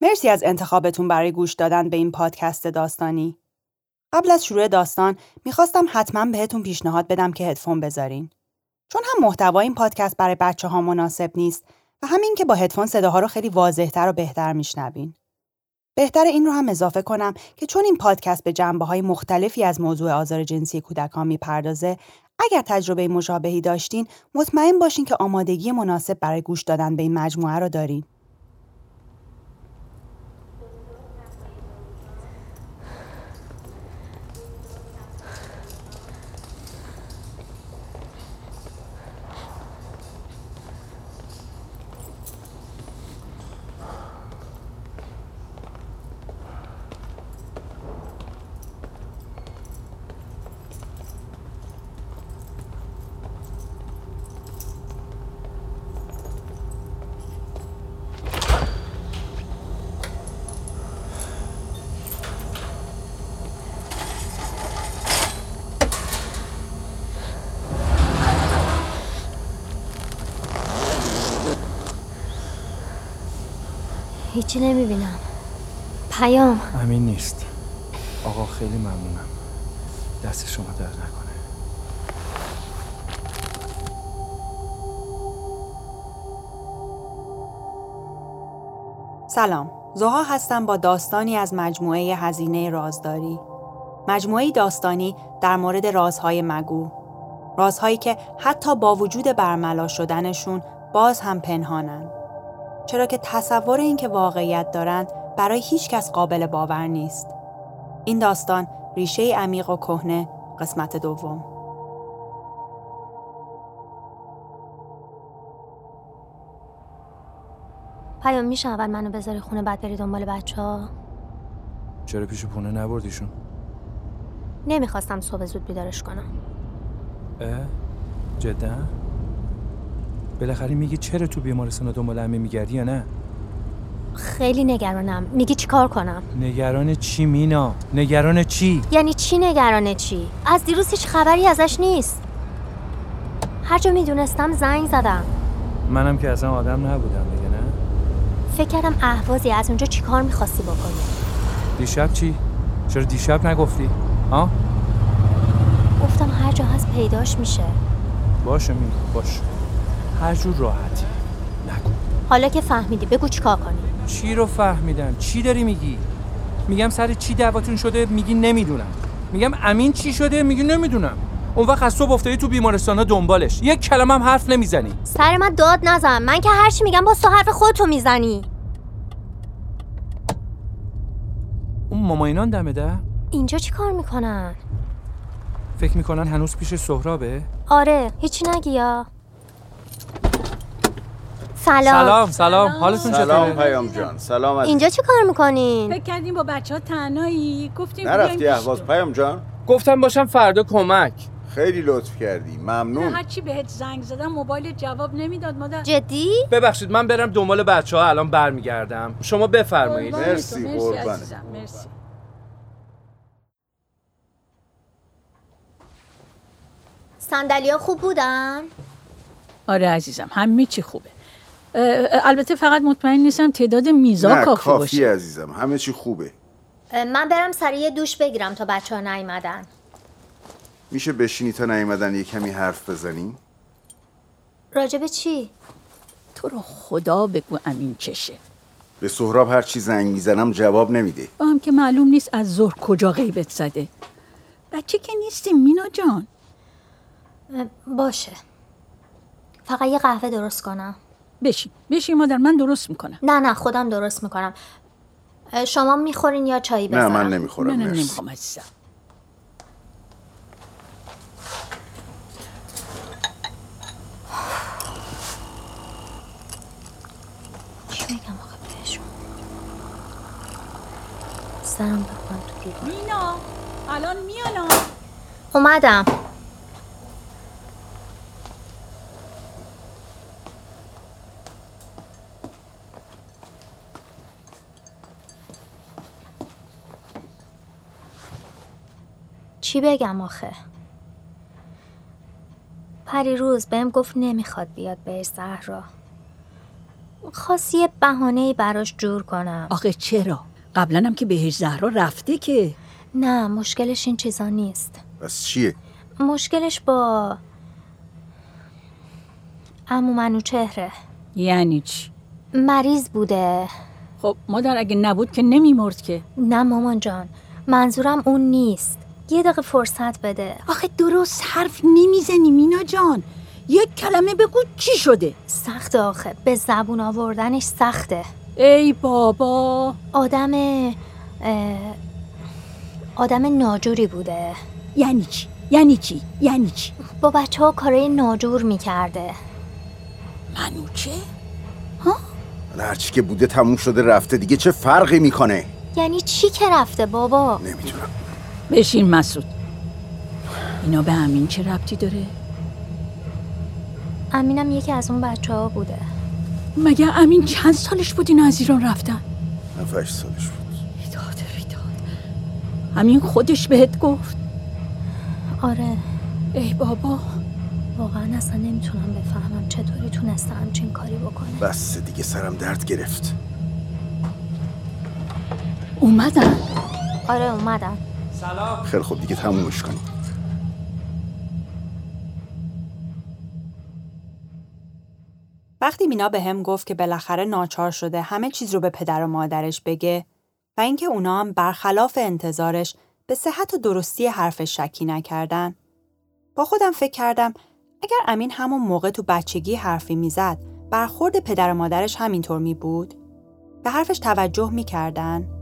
مرسی از انتخابتون برای گوش دادن به این پادکست داستانی. قبل از شروع داستان می‌خواستم حتما بهتون پیشنهاد بدم که هدفون بذارین. چون هم محتوای این پادکست برای بچه ها مناسب نیست و همین که با هدفون صداها رو خیلی واضحتر و بهتر میشنوین. بهتر این رو هم اضافه کنم که چون این پادکست به جنبه های مختلفی از موضوع آزار جنسی کودکان می‌پردازه اگر تجربه مشابهی داشتین مطمئن باشین که آمادگی مناسب برای گوش دادن به این مجموعه رو دارین. هیچی نمی‌بینم. پیام. همین نیست. آقا خیلی ممنونم. دست شما در نکنه. سلام. زها هستم با داستانی از مجموعه هزینه رازداری. مجموعه داستانی در مورد رازهای مگو. رازهایی که حتی با وجود برملا شدنشون باز هم پنهانند چرا که تصور اینکه واقعیت دارند برای هیچ کس قابل باور نیست. این داستان ریشه عمیق و کهنه قسمت دوم. پیام میشه اول منو بذاری خونه بعد بری دنبال بچه ها؟ چرا پیش پونه نبردیشون؟ نمی‌خواستم صبح زود بیدارش کنم اه؟ جدا؟ بالاخره میگی چرا تو بیمارستان دنبال همه میگردی یا نه؟ خیلی نگرانم. میگی چیکار کنم؟ نگران چی مینا؟ نگران چی؟ یعنی چی نگران چی؟ از دیروز هیچ خبری ازش نیست. هر جا می‌دونستم زنگ زدم. منم که اصلا آدم نبودم دیگه نه؟ فکر کردم اهوازی از اونجا چیکار می‌خواستی بکنی. دیشب چی؟ چرا دیشب نگفتی؟ ها؟ گفتم هر جا هست پیداش میشه. باشه مینا باشه هر جور راحتی. نگو. حالا که فهمیدی بگو چیکار کنی. چی رو فهمیدم؟ چی داری میگی؟ میگم سر چی دعواتون شده؟ میگی نمی‌دونم. میگم امین چی شده؟ میگی نمی‌دونم. اون وقت از صبح افتادی تو بیمارستان دنبالش. یک کلمه هم حرف نمی‌زنی. سر من داد نزن. من که هرچی میگم با تو حرف خودتو می‌زنی. اون ماماینان دمه ده؟ اینجا چیکار می‌کنن؟ فکر می‌کنن هنوز پیش سهرابه. آره. هیچی نگی یا؟ سلام. سلام سلام. حالتون سلام چطوره پیام جان. سلام عزیز. اینجا چی کار می‌کنین؟ فکر کردیم با بچه ها تنهایی. گفتیم نرفتی اهواز. پیام جان. گفتم باشم فردا کمک. خیلی لطف کردی. ممنون. هر چی بهت زنگ زدم موبایل جواب نمی‌داد مادر. جدی؟ ببخشید من برم دنبال بچه ها الان برمیگردم. شما بفرمایید. قربان. مرسی، تو، مرسی. صندلیا خوب بودن؟ آره عزیزم همه چی خوبه. البته فقط مطمئن نیستم تعداد میزا نه کافی, کافی باشه. عزیزم همه چی خوبه. من برم سریع دوش بگیرم تا بچه ها نیومدن. میشه بشینی تا نیومدن یه کمی حرف بزنیم راجب چی؟ تو رو خدا بگو امین چشه به سهراب هر چی زنگ می‌زنم جواب نمیده. با هم که معلوم نیست از ظهر کجا غیبت زده. بچه که نیستیم مینا جان. باشه. فقط یه قهوه درست کنم. بشین. بشین مادر من درست می‌کنم. نه نه خودم درست می‌کنم. شما می‌خورین یا چایی نه بذارم؟ من نمی‌خورم. مرسی. نمی‌خوام عزیزم. سرم بکنم تو دیوار مینا الان میانم اومدم. چی بگم آخه؟ پری روز بهم گفت نمی‌خواد بیاد به زهرا. خواست یه بهانه براش جور کنم. آخه چرا؟ قبلا هم که بهش زهرا رفته که. نه مشکلش این چیزا نیست. بس چیه؟ مشکلش با امو منو چهره. یعنی چی؟ مریض بوده. خب مادر اگه نبود که نمیمرد که. نه مامان جان منظورم اون نیست. یه دقیقه فرصت بده. آخه درست حرف نمی‌زنی مینا جان. یک کلمه بگو چی شده؟ سخت آخه. به زبون آوردنش سخته. ای بابا. آدم اه، آدم ناجوری بوده. یعنی چی؟ یعنی چی؟ یعنی چی؟ با بچه ها کارای ناجور می‌کرده. منوچه حالا هرچی که بوده تموم شده رفته دیگه چه فرقی می‌کنه؟ یعنی چی که رفته بابا؟ نمی‌دونم. بشین مسعود. اینا به همین چه ربطی داره؟ امینم یکی از اون بچه ها بوده. مگه امین چند سالش بود اینا از ایران رفتن؟ هفتش سالش بود. بیداد بیداد همین خودش بهت گفت؟ آره. ای بابا. واقعا اصلا نمی‌تونم بفهمم چطوری تونسته همچین کاری بکنه. بس دیگه سرم درد گرفت. اومدن؟ آره اومدم خیلی خوب دیگه تمومش کنیم وقتی مینا به هم گفت که بالاخره ناچار شده همه چیز رو به پدر و مادرش بگه و اینکه اونا هم برخلاف انتظارش به صحت و درستی حرفش شکی نکردن. با خودم فکر کردم اگر امین همون موقع تو بچگی حرفی می‌زد برخورد پدر و مادرش همینطور می بود؟ به حرفش توجه می‌کردن؟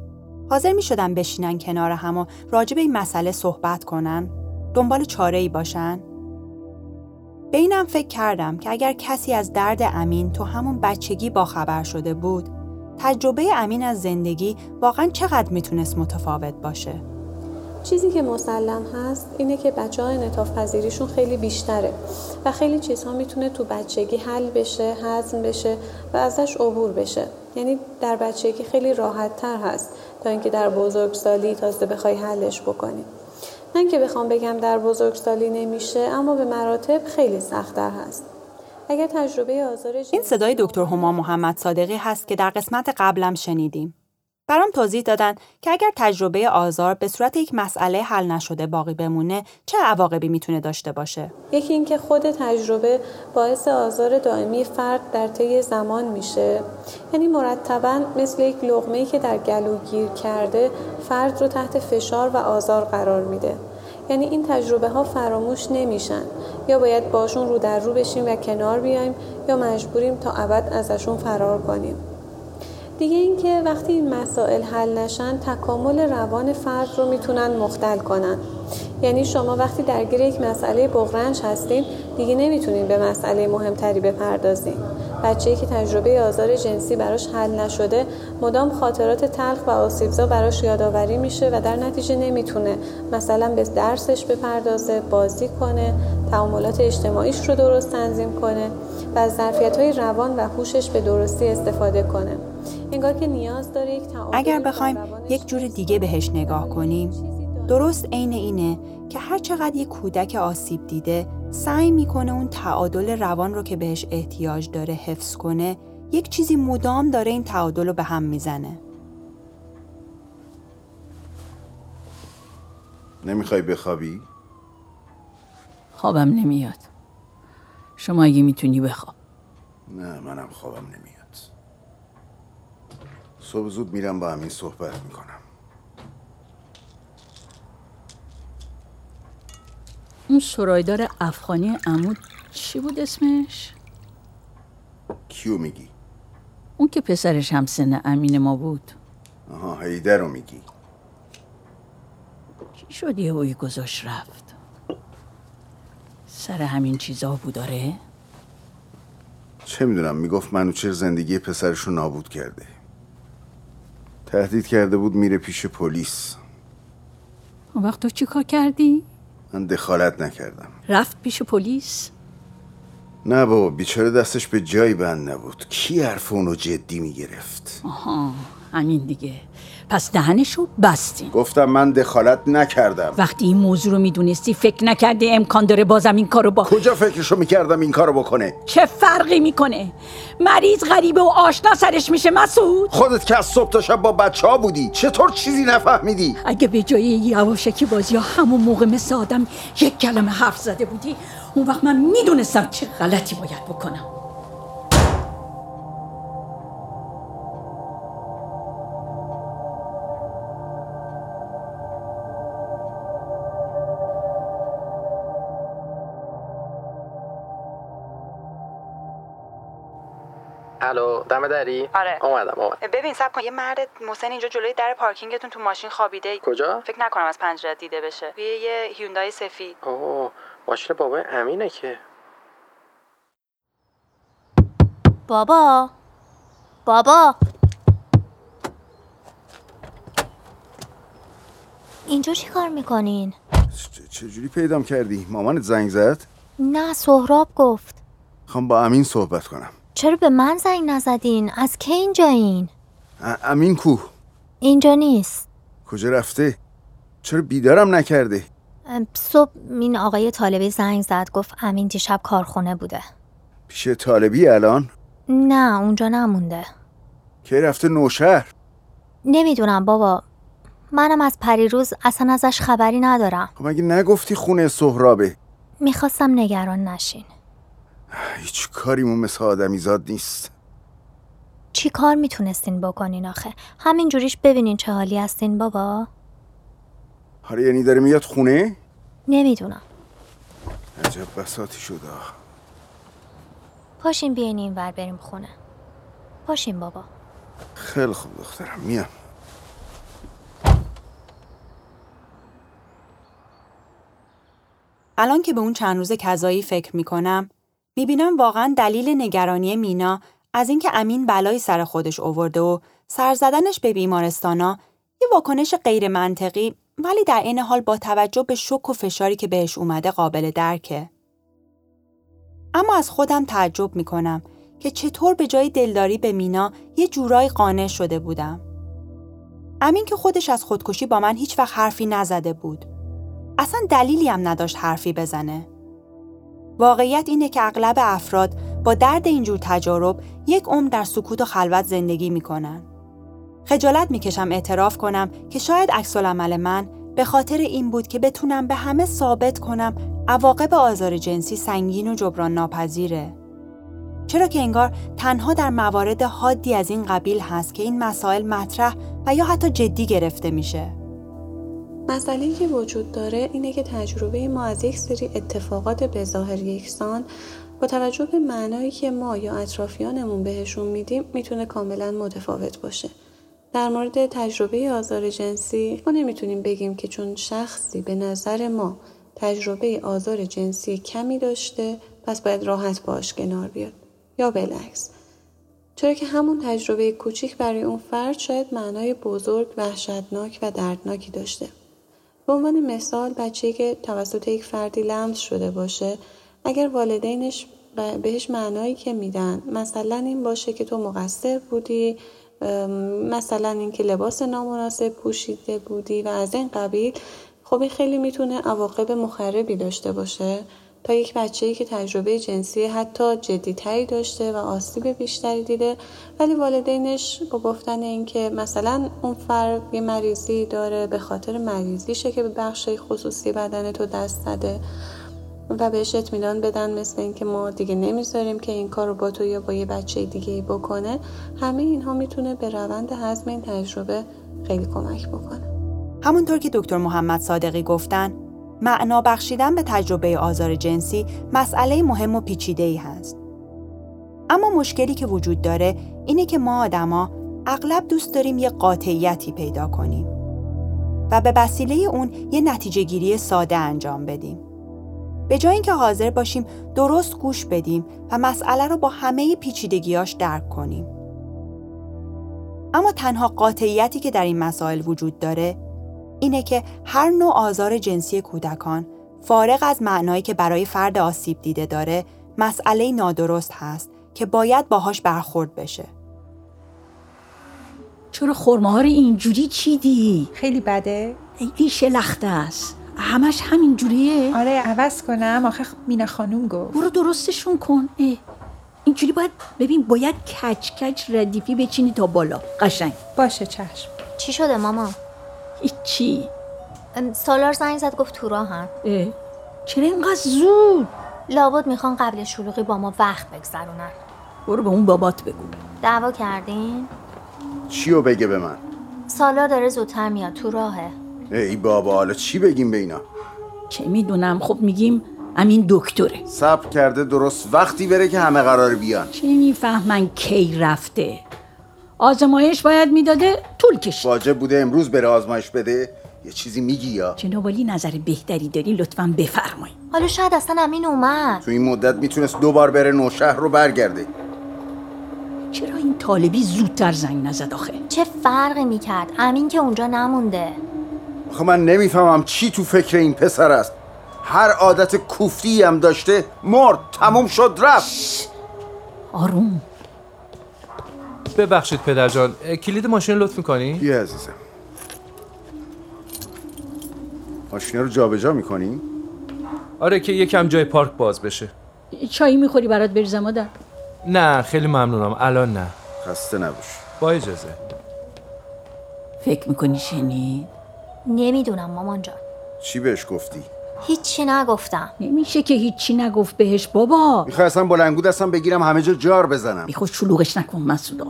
حاضر می شدن بشینن کنار هم و راجع این مسئله صحبت کنن؟ دنبال چاره ای باشن؟ به اینم فکر کردم که اگر کسی از درد امین تو همون بچگی با خبر شده بود تجربه امین از زندگی واقعا چقدر می‌تونست متفاوت باشه چیزی که مسلم هست اینه که بچه ها انعطاف پذیریشون خیلی بیشتره و خیلی چیزها می‌تونه تو بچگی حل بشه هضم بشه و ازش عبور بشه یعنی در بچگی خیلی راحت تر هست تا اینکه در بزرگسالی تازه بخوای حلش بکنی من که بخوام بگم در بزرگسالی نمیشه اما به مراتب خیلی سختتر هست اگر تجربه آزار این صدای دکتر هما محمد صادقی هست که در قسمت قبلم شنیدیم. برام توضیح دادن که اگر تجربه آزار به صورت یک مسئله حل نشده باقی بمونه چه عواقبی می‌تونه داشته باشه؟ یکی اینکه خود تجربه باعث آزار دائمی فرد در طی زمان میشه. یعنی مرتبا مثل یک لغمه‌ای که در گلو گیر کرده فرد رو تحت فشار و آزار قرار میده. یعنی این تجربه ها فراموش نمیشن. یا باید باشون رو در رو بشیم و کنار بیایم یا مجبوریم تا ابد ازشون فرار کنیم. دیگه اینکه وقتی این مسائل حل نشن تکامل روان فرد رو می‌تونن مختل کنن. یعنی شما وقتی درگیر یک مسئله بغرنج هستین دیگه نمی‌تونین به مسئله مهمتری بپردازین. بچه‌ای که تجربه آزار جنسی براش حل نشده مدام خاطرات تلخ و آسیبزا براش یادآوری میشه و در نتیجه نمی‌تونه مثلا به درسش بپردازه بازی کنه تعاملات اجتماعیش رو درست تنظیم کنه و از ظرفیت‌های روان و هوشش به درستی استفاده کنه. انگار که نیاز داره یک اگر بخوایم یک جور دیگه بهش نگاه کنیم درست عین اینه که هر چقدر یک کودک آسیب دیده سعی می‌کنه اون تعادل روان رو که بهش احتیاج داره حفظ کنه یک چیزی مدام داره این تعادل رو به هم می‌زنه. نمی‌خوای بخوابی؟ خوابم نمیاد. شما اگه می‌تونی بخواب. نه منم خوابم نمیاد. صبح زود میرم با همین صحبت می‌کنم اون سرایدار افغانی عمود چی بود اسمش؟ کیو میگی؟ اون که پسرش هم سن امین ما بود آها هیدر رو میگی چی شد یه اوی گذاشت رفت سر همین چیزا بود داره؟ چه می‌دونم می‌گفت منوچر زندگی پسرش رو نابود کرده تهدید کرده بود میره پیش پلیس. اون وقت تو چی کار کردی؟ من دخالت نکردم. رفت پیش پلیس؟ نه بابا بیچاره دستش به جایی بند نبود. کی حرف اونو جدی می‌گرفت؟ آها. همین دیگه. پس دهنشو بستین گفتم من دخالت نکردم. وقتی این موضوع رو می‌دونستی فکر نکردی امکان داره بازم این کارو با کجا فکرشو می‌کردم این کارو بکنه؟ چه فرقی می‌کنه؟ مریض غریبه و آشنا سرش میشه مسعود. خودت که از صبح تا شب با بچه ها بودی چطور چیزی نفهمیدی؟ اگه به جای یواشکی بازی ها همون موقع مثل آدم یک کلمه حرف زده بودی اون وقت من می‌دونستم چه غلطی باید بکنم. الو دم دری؟ آره. اومدم اومد ببین سب کن یه مرد محسن اینجا جلوی در پارکینگتون تو ماشین خوابیده. کجا؟ فکر نکنم از پنجره دیده بشه. توی یه هیوندای سفید. اوه ماشین بابای امینه که. بابا. بابا. اینجا چی کار می‌کنین؟ چجوری پیدام کردی؟ مامانت زنگ زد؟ نه سهراب گفت. خوام با امین صحبت کنم. چرا به من زنگ نزدین؟ از کی اینجایین؟ امین کو. اینجا نیست. کجا رفته؟ چرا بیدارم نکرده؟ صبح این آقای طالبی زنگ زد گفت امین دیشب کارخونه بوده. پیش طالبی الان؟ نه اونجا نمونده. که رفته؟ نوشهر؟ نمی‌دونم بابا. منم از پریروز اصلا ازش خبری ندارم. خب مگه نگفتی خونه سهرابه؟ می‌خواستم نگران نشین. هیچ کاریمون مثل آدمیزاد نیست. چی کار می‌تونستین بکنین آخه؟ همین جوریش ببینین چه حالی هستین بابا. آره یعنی داره میاد خونه؟ نمی‌دونم. عجب بساتی شده. پاشین بیاین این ور بریم خونه. پاشین بابا. خیلی خوب دخترم میام. الان که به اون چند روز کذایی فکر می‌کنم می‌بینم واقعا دلیل نگرانی مینا از اینکه امین بلایی سر خودش اوورده و سر زدنش به بیمارستانا یه واکنش غیر منطقی ولی در این حال با توجه به شک و فشاری که بهش اومده قابل درکه. اما از خودم تعجب می‌کنم که چطور به جای دلداری به مینا یه جورایی قانع شده بودم. امین که خودش از خودکشی با من هیچ وقت حرفی نزده بود. اصلا دلیلی هم نداشت حرفی بزنه. واقعیت اینه که اغلب افراد با درد اینجور تجارب یک عمر در سکوت و خلوت زندگی می‌کنن. خجالت می‌کشم اعتراف کنم که شاید عکس العمل من به خاطر این بود که بتونم به همه ثابت کنم عواقب آزار جنسی سنگین و جبران ناپذیره. چرا که انگار تنها در موارد حادی از این قبیل هست که این مسائل مطرح و یا حتی جدی گرفته میشه. مسئله که وجود داره اینه که تجربه ما از یک سری اتفاقات به ظاهر یکسان با توجه به معنایی که ما یا اطرافیانمون بهشون میدیم می‌تونه کاملا متفاوت باشه. در مورد تجربه آزار جنسی ما نمی‌تونیم بگیم که چون شخصی به نظر ما تجربه آزار جنسی کمی داشته پس باید راحت باش کنار بیاد. یا بالعکس. چرا که همون تجربه کوچیک برای اون فرد شاید معنای بزرگ وحشتناک و دردناکی داشته. به عنوان مثال بچه‌ای که توسط یک فردی لمس شده باشه اگر والدینش بهش معنایی که میدن مثلا این باشه که تو مقصر بودی مثلا اینکه لباس نامناسب پوشیده بودی و از این قبیل خب این خیلی می‌تونه عواقب مخربی داشته باشه. تا یک بچه‌ای که تجربه جنسی حتی جدیتری داشته و آسیب بیشتری دیده ولی والدینش با گفتن اینکه مثلا اون فرد یه مریضی داره به خاطر مریضیشه که به بخش خصوصی بدن تو دست زده و بهش اطمینان بدن مثل اینکه ما دیگه نمی‌ذاریم که این کار رو با تو یا با یه بچه دیگه بکنه همه اینها می‌تونه به روند هضم این تجربه خیلی کمک بکنه. همونطور که دکتر محمد صادقی گفتن معنا بخشیدن به تجربه آزار جنسی مسئله مهم و پیچیده ای هست. اما مشکلی که وجود داره اینه که ما آدما اغلب دوست داریم یه قاطعیتی پیدا کنیم و به وسیله اون یه نتیجه گیری ساده انجام بدیم. به جای اینکه حاضر باشیم درست گوش بدیم و مسئله رو با همه پیچیدگیاش درک کنیم. اما تنها قاطعیتی که در این مسائل وجود داره اینه که هر نوع آزار جنسی کودکان فارغ از معنایی که برای فرد آسیب دیده داره مسئله نادرست هست که باید باهاش برخورد بشه. چرا خورماها رو اینجوری چیدی؟ خیلی بده. خیلی شلخته است. همش همین جوریه. آره عوض کنم. آخه مینا خانوم گفت. برو درستشون کن. اه. اینجوری باید ببین باید کچ کچ ردیفی بچینی تا بالا. قشنگ. باشه چشم. چی شده ماما؟ هیچی. سالار زنگ زد گفت تو راهن. اه. چرا اینقدر زود؟ لابد می‌خوان قبل شلوغی با ما وقت بگذرونن. برو به اون بابات بگو. دعوا کردین؟ چیو بگه به من؟ سالار داره زودتر میاد تو راهه. ای بابا حالا چی بگیم به اینا؟ چه می‌دونم خب میگیم امین دکتره. صبر کرده درست وقتی بره که همه قرار بیان. چه می‌فهمن کی رفته. آزمایش باید می‌داده طول کشید. واجب بوده امروز بره آزمایش بده؟ یه چیزی میگی یا؟ جناب نظر بهتری داری لطفا بفرمایید حالا شاید اصلا امین اومد. تو این مدت می‌تونست دو بار بره نوشهر رو برگرده. چرا این طالبی زودتر زنگ نزد آخه؟ چه فرقی می‌کرد؟ امین که اونجا نمونده. آخه من نمی‌فهمم چی تو فکر این پسر است. هر عادت کوفتی هم داشته مرد تموم شد رفت. آروم. ببخشید پدرجان. اه، کلید ماشین رو لطف می‌کنی؟ بیا عزیزم. ماشینا رو جابجا می‌کنی؟ آره که یکم جای پارک باز بشه. چایی می‌خوری برات بریزم مادر؟ نه خیلی ممنونم. الان نه. خسته نباش. با اجازه. فکر می‌کنی شنید؟ نمی‌دونم مامان جان. چی بهش گفتی؟ هیچی نگفتم. نمیشه که هیچی نگفت بهش بابا. می‌خوای اصلا بلنگو دستم بگیرم همه جا جار بزنم. بیخود شلوغش نکن مسعودا.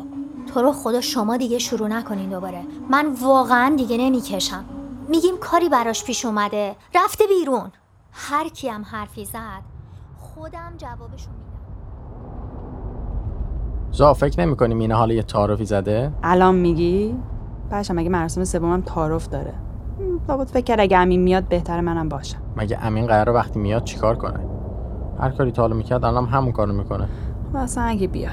تو رو خدا شما دیگه شروع نکنین دوباره. من واقعا دیگه نمی‌کشم. میگیم کاری براش پیش اومده. رفته بیرون. هر کی هم حرفی زد خودم جوابشو میدم. زا فکر نمی کنی مینا حالا یه تعارفی زده؟ الان میگی؟ بچه مگه مراسم سومم تعارف داره. لابد فکر کرد اگه امین میاد بهتره منم باشم. مگه امین قراره وقتی میاد چیکار کنه؟ هر کاری تا حالا می‌کرد الان هم همون کارو می‌کنه. و اصلا اگه بیاد.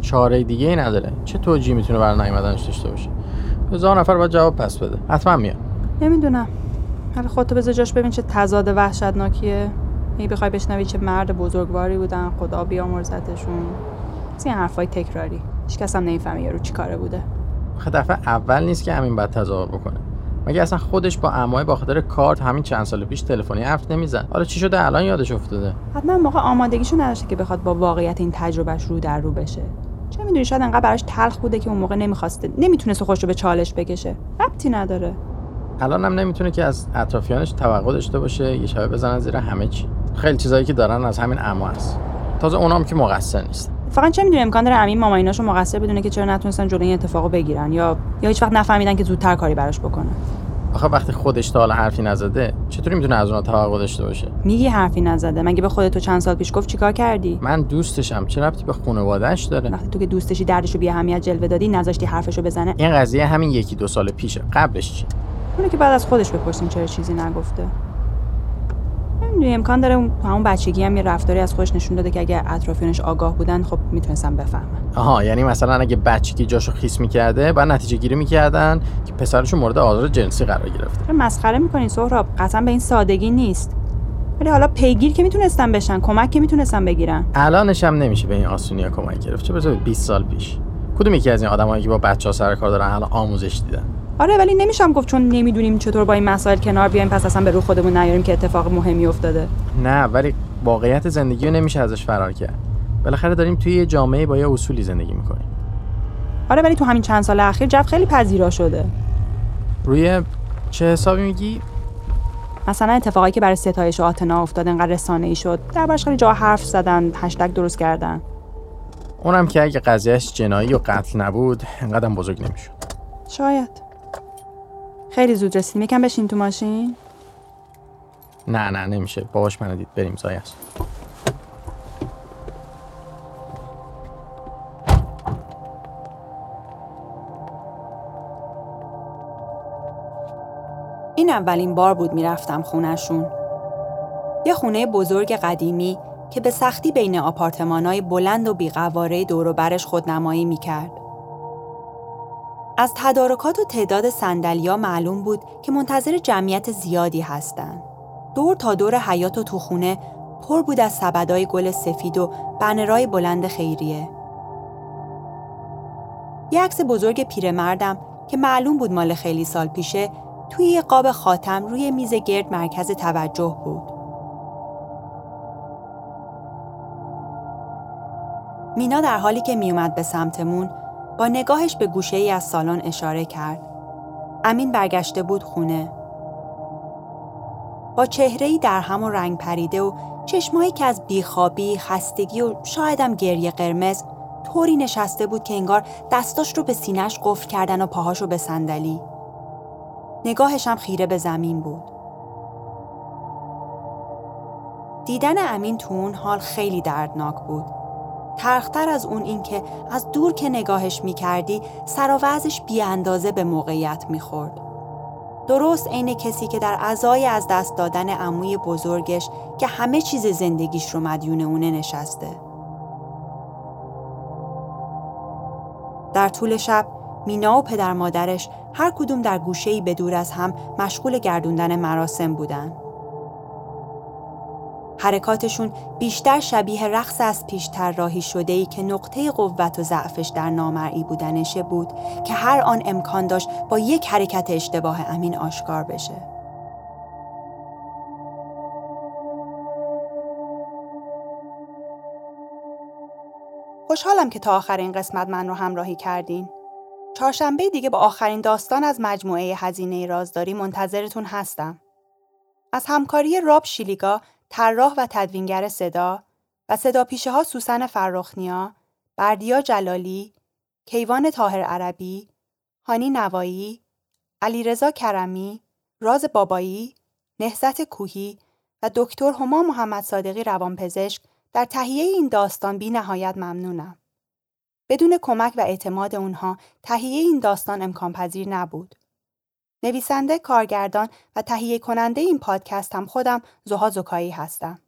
چاره دیگه ای نداره. چه توجیهی می‌تونه برای نیومدنش داشته باشه؟ هزار نفر باید جواب پس بده. حتما میاد. نمی‌دونم. حالا خودتو بذار جاش ببین چه تضاد وحشتناکیه. ای بخوای بشنوی چه مرد بزرگواری بودن خدا بیامرزتشون. از این حرفای تکراری. هیچ کس هم نمی‌فهمه یارو چی کاره بوده. دفعه اول نیست که امین باید تظاهر بکنه. مگه اصلا خودش با امای با خاطر کارت همین چند سال پیش تلفنی حرف نمی‌زد؟ حالا چی شده الان یادش افتاده؟ حتما موقع آمادگیشو نداشته که بخواد با واقعیت این تجربهش رو در رو بشه. چه می‌دونی شاید انقدر براش تلخ بوده که اون موقع نمی‌خواسته نمی‌تونست خودش رو به چالش بکشه. ربطی نداره. الان هم نمی‌تونه که از اطرافیانش توقع داشته باشه یه شبه بزنن زیر همه چی. خیلی چیزایی که دارن از همین اما هست. تازه اونام که مقصر نیست. فقط چه می‌دونی امکان داره امین مامایناشو مقصر بدونه که چرا نتونستن جلوی این اتفاقو بگیرن یا یا هیچ وقت نفهمیدن که زودتر کاری براش بکنه آخه وقتی خودش تا حالا حرفی نزده چطوری می‌تونه از اونها توقع داشته باشه؟ میگی حرفی نزده. مگه به خودتو چند سال پیش گفت چیکار کردی؟ من دوستشم. چه ربطی به خانواده‌اش داره؟ وقتی تو که دوستشی دردشو بی اهمیت جلوه دادی نذاشتی حرفشو بزنه؟ این قضیه همین یکی دو سال پیشه. قبلش چی؟ اونو که بعد از خودش بپرسیم چرا چیزی نگفته. امکان داره همون بچگی هم یه رفتاری از خودش نشون داده که اگه اطرافیانش آگاه بودن خب می‌تونستن بفهمن. آها یعنی مثلا اگه بچگی جاشو خیس می‌کرده بعد نتیجه گیری می‌کردن که پسرشون مورد آزار جنسی قرار گرفته. مسخره می‌کنی سهراب؟ قطعا به این سادگی نیست. ولی حالا پیگیر که می‌تونستن بشن کمک که می‌تونستن بگیرن. الانش هم نمیشه به این آسونیا کمک گرفت. چه برسه به 20 سال پیش. کدوم یکی از این آدمایی که با بچه ها سر کار دارن الان آموزش دیدن؟ آره ولی نمیشم گفت چون نمی‌دونیم چطور با این مسائل کنار بیایم پس اصلا به رو خودمون نیاریم که اتفاق مهمی افتاده. نه ولی واقعیت زندگی رو نمیشه ازش فرار کرد. بالاخره داریم توی یه جامعه با یه اصولی زندگی می‌کنیم. آره ولی تو همین چند سال اخیر جو خیلی پذیرا شده. روی چه حسابی میگی؟ مثلا اتفاقایی که برای ستایش و آتنا افتاد انقدر رسانه ای شد دربارش خیلی جا حرف زدن هشتگ درست کردن. اونم که اگه قضیهش جنایی و قتل نبود انقدرم بزرگ نمی‌شد. شاید. خیلی زود رسیدیم. یکم بشین تو ماشین. نه نه نمیشه. باباش منو دید. بریم زایه است این اولین بار بود می‌رفتم خونشون. یه خونه بزرگ قدیمی که به سختی بین آپارتمانای بلند و بیقواره دور و برش خودنمایی می‌کرد. از تدارکات و تعداد سندلیا معلوم بود که منتظر جمعیت زیادی هستند. دور تا دور حیات و تو خونه پر بود از سبدای گل سفید و بنرای بلند خیریه. یه عکس بزرگ پیرمردم که معلوم بود مال خیلی سال پیشه توی یه قاب خاتم روی میز گرد مرکز توجه بود. مینا در حالی که میومد به سمتمون با نگاهش به گوشه ای از سالن اشاره کرد. امین برگشته بود خونه. با چهره ای در هم و رنگ پریده و چشمایی که از بیخوابی، خستگی و شایدم گریه قرمز طوری نشسته بود که انگار دستاش رو به سینش قفل کردن و پاهاش رو به صندلی. نگاهش هم خیره به زمین بود. دیدن امین تو اون حال خیلی دردناک بود. ترختر از اون اینکه از دور که نگاهش می‌کردی سر و بی اندازه به موقعیت می‌خورد. درست عین کسی که در ازای از دست دادن عموی بزرگش که همه چیز زندگیش رو مدیون اونه نشسته. در طول شب مینا و پدر مادرش هر کدوم در گوشه‌ای به دور از هم مشغول گردوندن مراسم بودن. حرکاتشون بیشتر شبیه رقص از پیش راهی شده ای که نقطه قوت و ضعفش در نامرئی بودنشه بود که هر آن امکان داشت با یک حرکت اشتباه امین آشکار بشه. خوشحالم که تا آخرین قسمت من رو همراهی کردین. چهارشنبه دیگه با آخرین داستان از مجموعه هزینه رازداری منتظرتون هستم. از همکاری راب شیلیگا، طراح و تدوینگر صدا و صدا پیشه ها سوسن فرخنیا، بردیا جلالی، کیوان تاهر عربی، هانی نوایی، علیرضا کرمی، راز بابایی، نهزت کوهی و دکتر هما محمد صادقی روانپزشک در تهیه این داستان بی نهایت ممنونم. بدون کمک و اعتماد اونها تهیه این داستان امکان پذیر نبود. نویسنده، کارگردان و تهیه کننده این پادکست هم خودم زها زکایی هستم.